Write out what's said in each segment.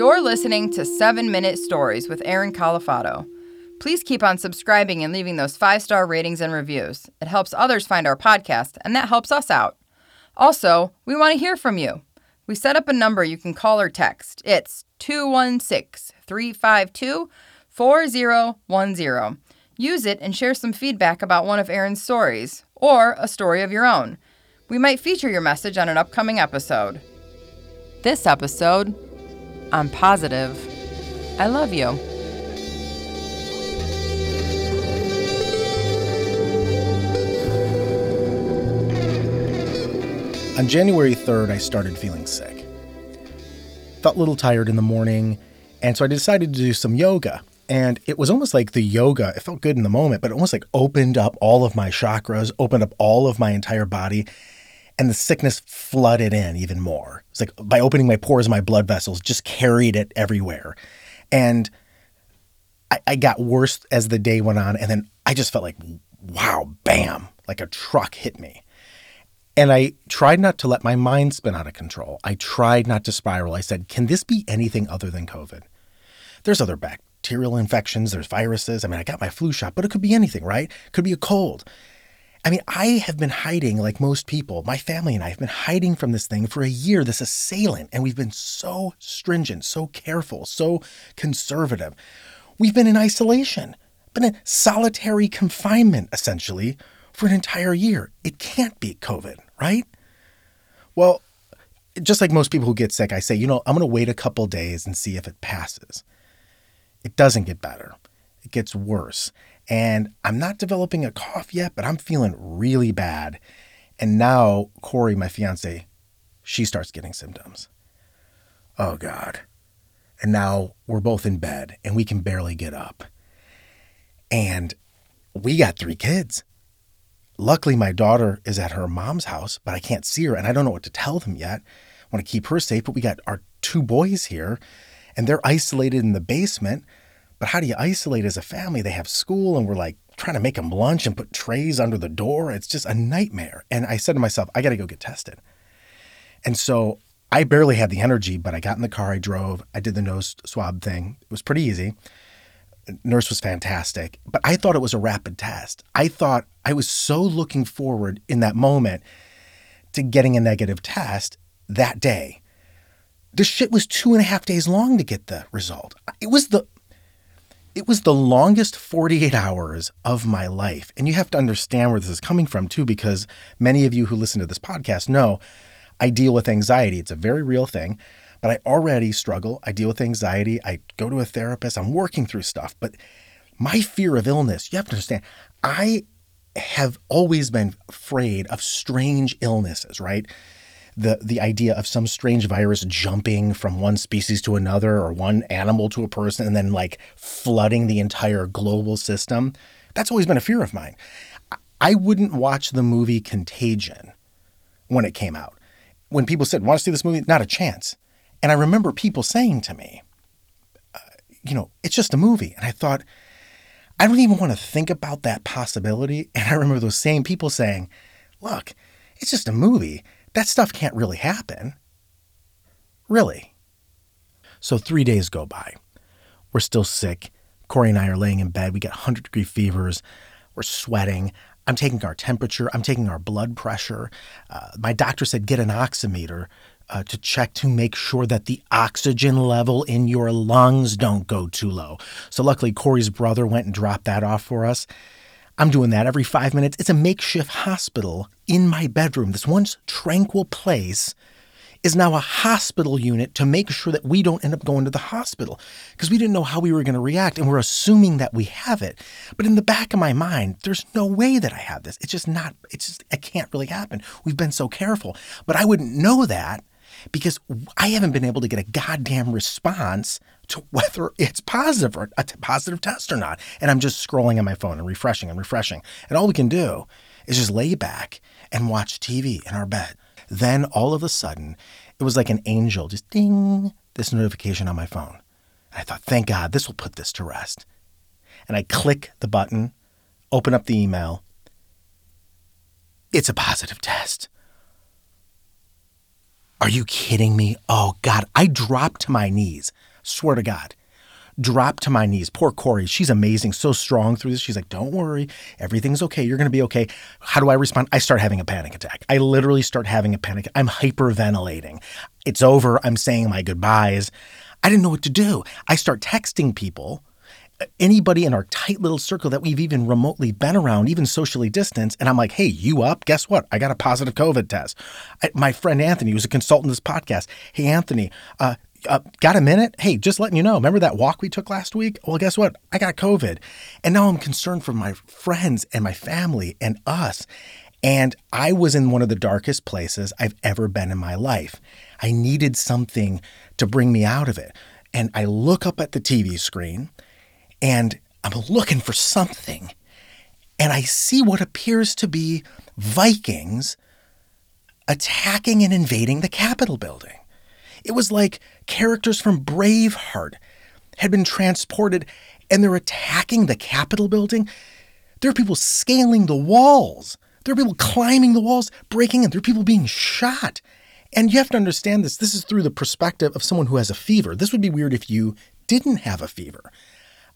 You're listening to 7 Minute Stories with Aaron Califano. Please keep on subscribing and leaving those five star ratings and reviews. It helps others find our podcast, and that helps us out. Also, we want to hear from you. We set up a number you can call or text. It's 216 352 4010. Use it and share some feedback about one of Aaron's stories, or a story of your own. We might feature your message on an upcoming episode. This episode, I'm positive. I love you. On January 3rd, I started feeling sick. Felt a little tired in the morning, and so I decided to do some yoga. And it was almost like the yoga, it felt good in the moment, but it almost like opened up all of my chakras, opened up all of my entire body, and the sickness flooded in even more. It's like by opening my pores, my blood vessels just carried it everywhere. And I, I got worse as the day went on. And then I just felt like, wow, bam, like a truck hit me. And I tried not to let my mind spin out of control. I tried not to spiral. I said, can this be anything other than COVID? There's other bacterial infections, there's viruses. I mean, I got my flu shot, but it could be anything, right? Could be a cold. I mean, I have been hiding like most people. My family and I have been hiding from this thing for a year, this assailant, and we've been so stringent, so careful, so conservative. We've been in isolation, been in solitary confinement, essentially, for an entire year. It can't be COVID, right? Well, just like most people who get sick, I say, you know, I'm going to wait a couple days and see if it passes. It doesn't get better, it gets worse. And I'm not developing a cough yet, but I'm feeling really bad. And now, Corey, my fiance, she starts getting symptoms. Oh, God. And now we're both in bed and we can barely get up. And we got three kids. Luckily, my daughter is at her mom's house, but I can't see her and I don't know what to tell them yet. I want to keep her safe, but we got our two boys here and they're isolated in the basement. But how do you isolate as a family? They have school and we're like trying to make them lunch and put trays under the door. It's just a nightmare. And I said to myself, I got to go get tested. And so I barely had the energy, but I got in the car, I drove, I did the nose swab thing. It was pretty easy nurse was fantastic, but I thought it was a rapid test. I thought I was so looking forward in that moment to getting a negative test that day. This shit was two and a half days long to get the result. It was the it was the longest 48 hours of my life. And you have to understand where this is coming from too, because many of you who listen to this podcast know I deal with anxiety. It's a very real thing but I already struggle. I deal with anxiety. I go to a therapist. I'm working through stuff. But my fear of illness, you have to understand, I have always been afraid of strange illnesses, right? The, the idea of some strange virus jumping from one species to another or one animal to a person and then like flooding the entire global system. That's always been a fear of mine. I wouldn't watch the movie Contagion when it came out. When people said, Want to see this movie? Not a chance. And I remember people saying to me, uh, you know, it's just a movie. And I thought, I don't even want to think about that possibility. And I remember those same people saying, look, it's just a movie. That stuff can't really happen. Really. So three days go by. We're still sick. Corey and I are laying in bed. We get 100 degree fevers. We're sweating. I'm taking our temperature. I'm taking our blood pressure. Uh, my doctor said get an oximeter uh, to check to make sure that the oxygen level in your lungs don't go too low. So luckily, Corey's brother went and dropped that off for us. I'm doing that every five minutes. It's a makeshift hospital in my bedroom. This once tranquil place is now a hospital unit to make sure that we don't end up going to the hospital because we didn't know how we were going to react and we're assuming that we have it. But in the back of my mind, there's no way that I have this. It's just not, it's just, it can't really happen. We've been so careful. But I wouldn't know that because I haven't been able to get a goddamn response to whether it's positive or a positive test or not. And I'm just scrolling on my phone and refreshing and refreshing. And all we can do is just lay back and watch TV in our bed. Then all of a sudden, it was like an angel just ding, this notification on my phone. And I thought, thank God, this will put this to rest. And I click the button, open up the email. It's a positive test. Are you kidding me? Oh God, I dropped to my knees. Swear to God. Drop to my knees. Poor Corey. She's amazing, so strong through this. She's like, don't worry. Everything's okay. You're going to be okay. How do I respond? I start having a panic attack. I literally start having a panic. I'm hyperventilating. It's over. I'm saying my goodbyes. I didn't know what to do. I start texting people anybody in our tight little circle that we've even remotely been around, even socially distanced. And I'm like, hey, you up? Guess what? I got a positive COVID test. I, my friend Anthony, who's a consultant in this podcast, hey, Anthony, uh, uh, got a minute? Hey, just letting you know. Remember that walk we took last week? Well, guess what? I got COVID. And now I'm concerned for my friends and my family and us. And I was in one of the darkest places I've ever been in my life. I needed something to bring me out of it. And I look up at the TV screen and I'm looking for something. And I see what appears to be Vikings attacking and invading the Capitol building. It was like characters from Braveheart had been transported and they're attacking the Capitol building. There are people scaling the walls. There are people climbing the walls, breaking in. There are people being shot. And you have to understand this. This is through the perspective of someone who has a fever. This would be weird if you didn't have a fever.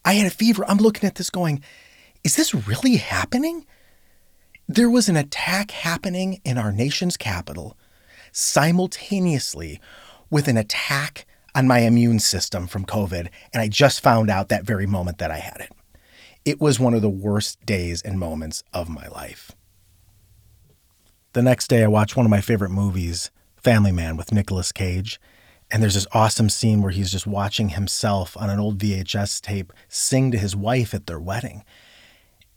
I had a fever. I'm looking at this going, is this really happening? There was an attack happening in our nation's capital simultaneously with an attack on my immune system from COVID. And I just found out that very moment that I had it. It was one of the worst days and moments of my life. The next day, I watched one of my favorite movies, Family Man, with Nicolas Cage. And there's this awesome scene where he's just watching himself on an old VHS tape sing to his wife at their wedding.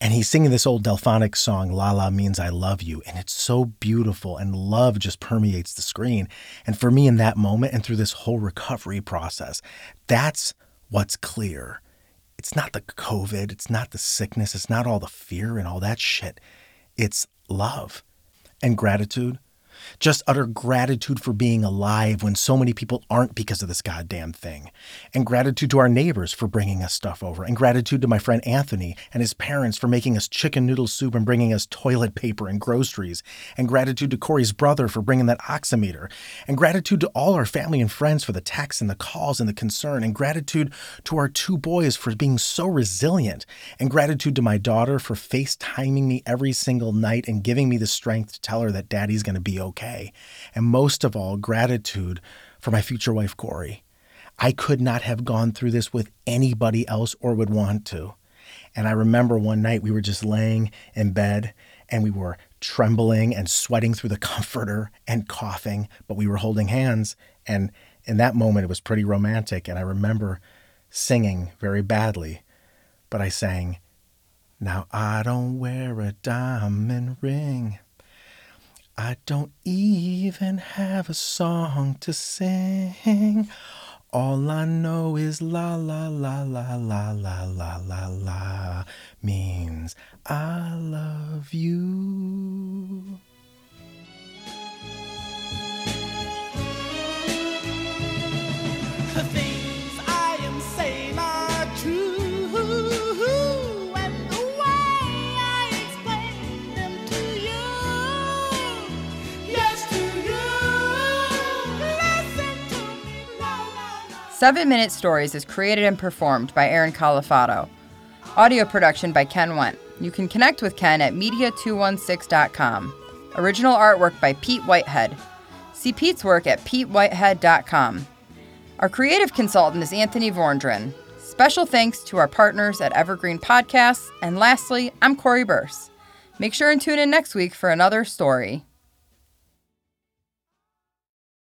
And he's singing this old Delfonic song, La La means I love you. And it's so beautiful, and love just permeates the screen. And for me, in that moment and through this whole recovery process, that's what's clear. It's not the COVID, it's not the sickness, it's not all the fear and all that shit. It's love and gratitude just utter gratitude for being alive when so many people aren't because of this goddamn thing. And gratitude to our neighbors for bringing us stuff over. And gratitude to my friend Anthony and his parents for making us chicken noodle soup and bringing us toilet paper and groceries. And gratitude to Corey's brother for bringing that oximeter. And gratitude to all our family and friends for the texts and the calls and the concern. And gratitude to our two boys for being so resilient. And gratitude to my daughter for FaceTiming me every single night and giving me the strength to tell her that daddy's going to be okay okay. And most of all, gratitude for my future wife, Corey. I could not have gone through this with anybody else or would want to. And I remember one night we were just laying in bed and we were trembling and sweating through the comforter and coughing, but we were holding hands. And in that moment, it was pretty romantic. And I remember singing very badly, but I sang, Now I don't wear a diamond ring. I don't even have a song to sing. All I know is la la la la la la la la la means I love you. Seven Minute Stories is created and performed by Aaron Califano. Audio production by Ken Went. You can connect with Ken at media216.com. Original artwork by Pete Whitehead. See Pete's work at petewhitehead.com. Our creative consultant is Anthony Vorndren. Special thanks to our partners at Evergreen Podcasts. And lastly, I'm Corey Burse. Make sure and tune in next week for another story.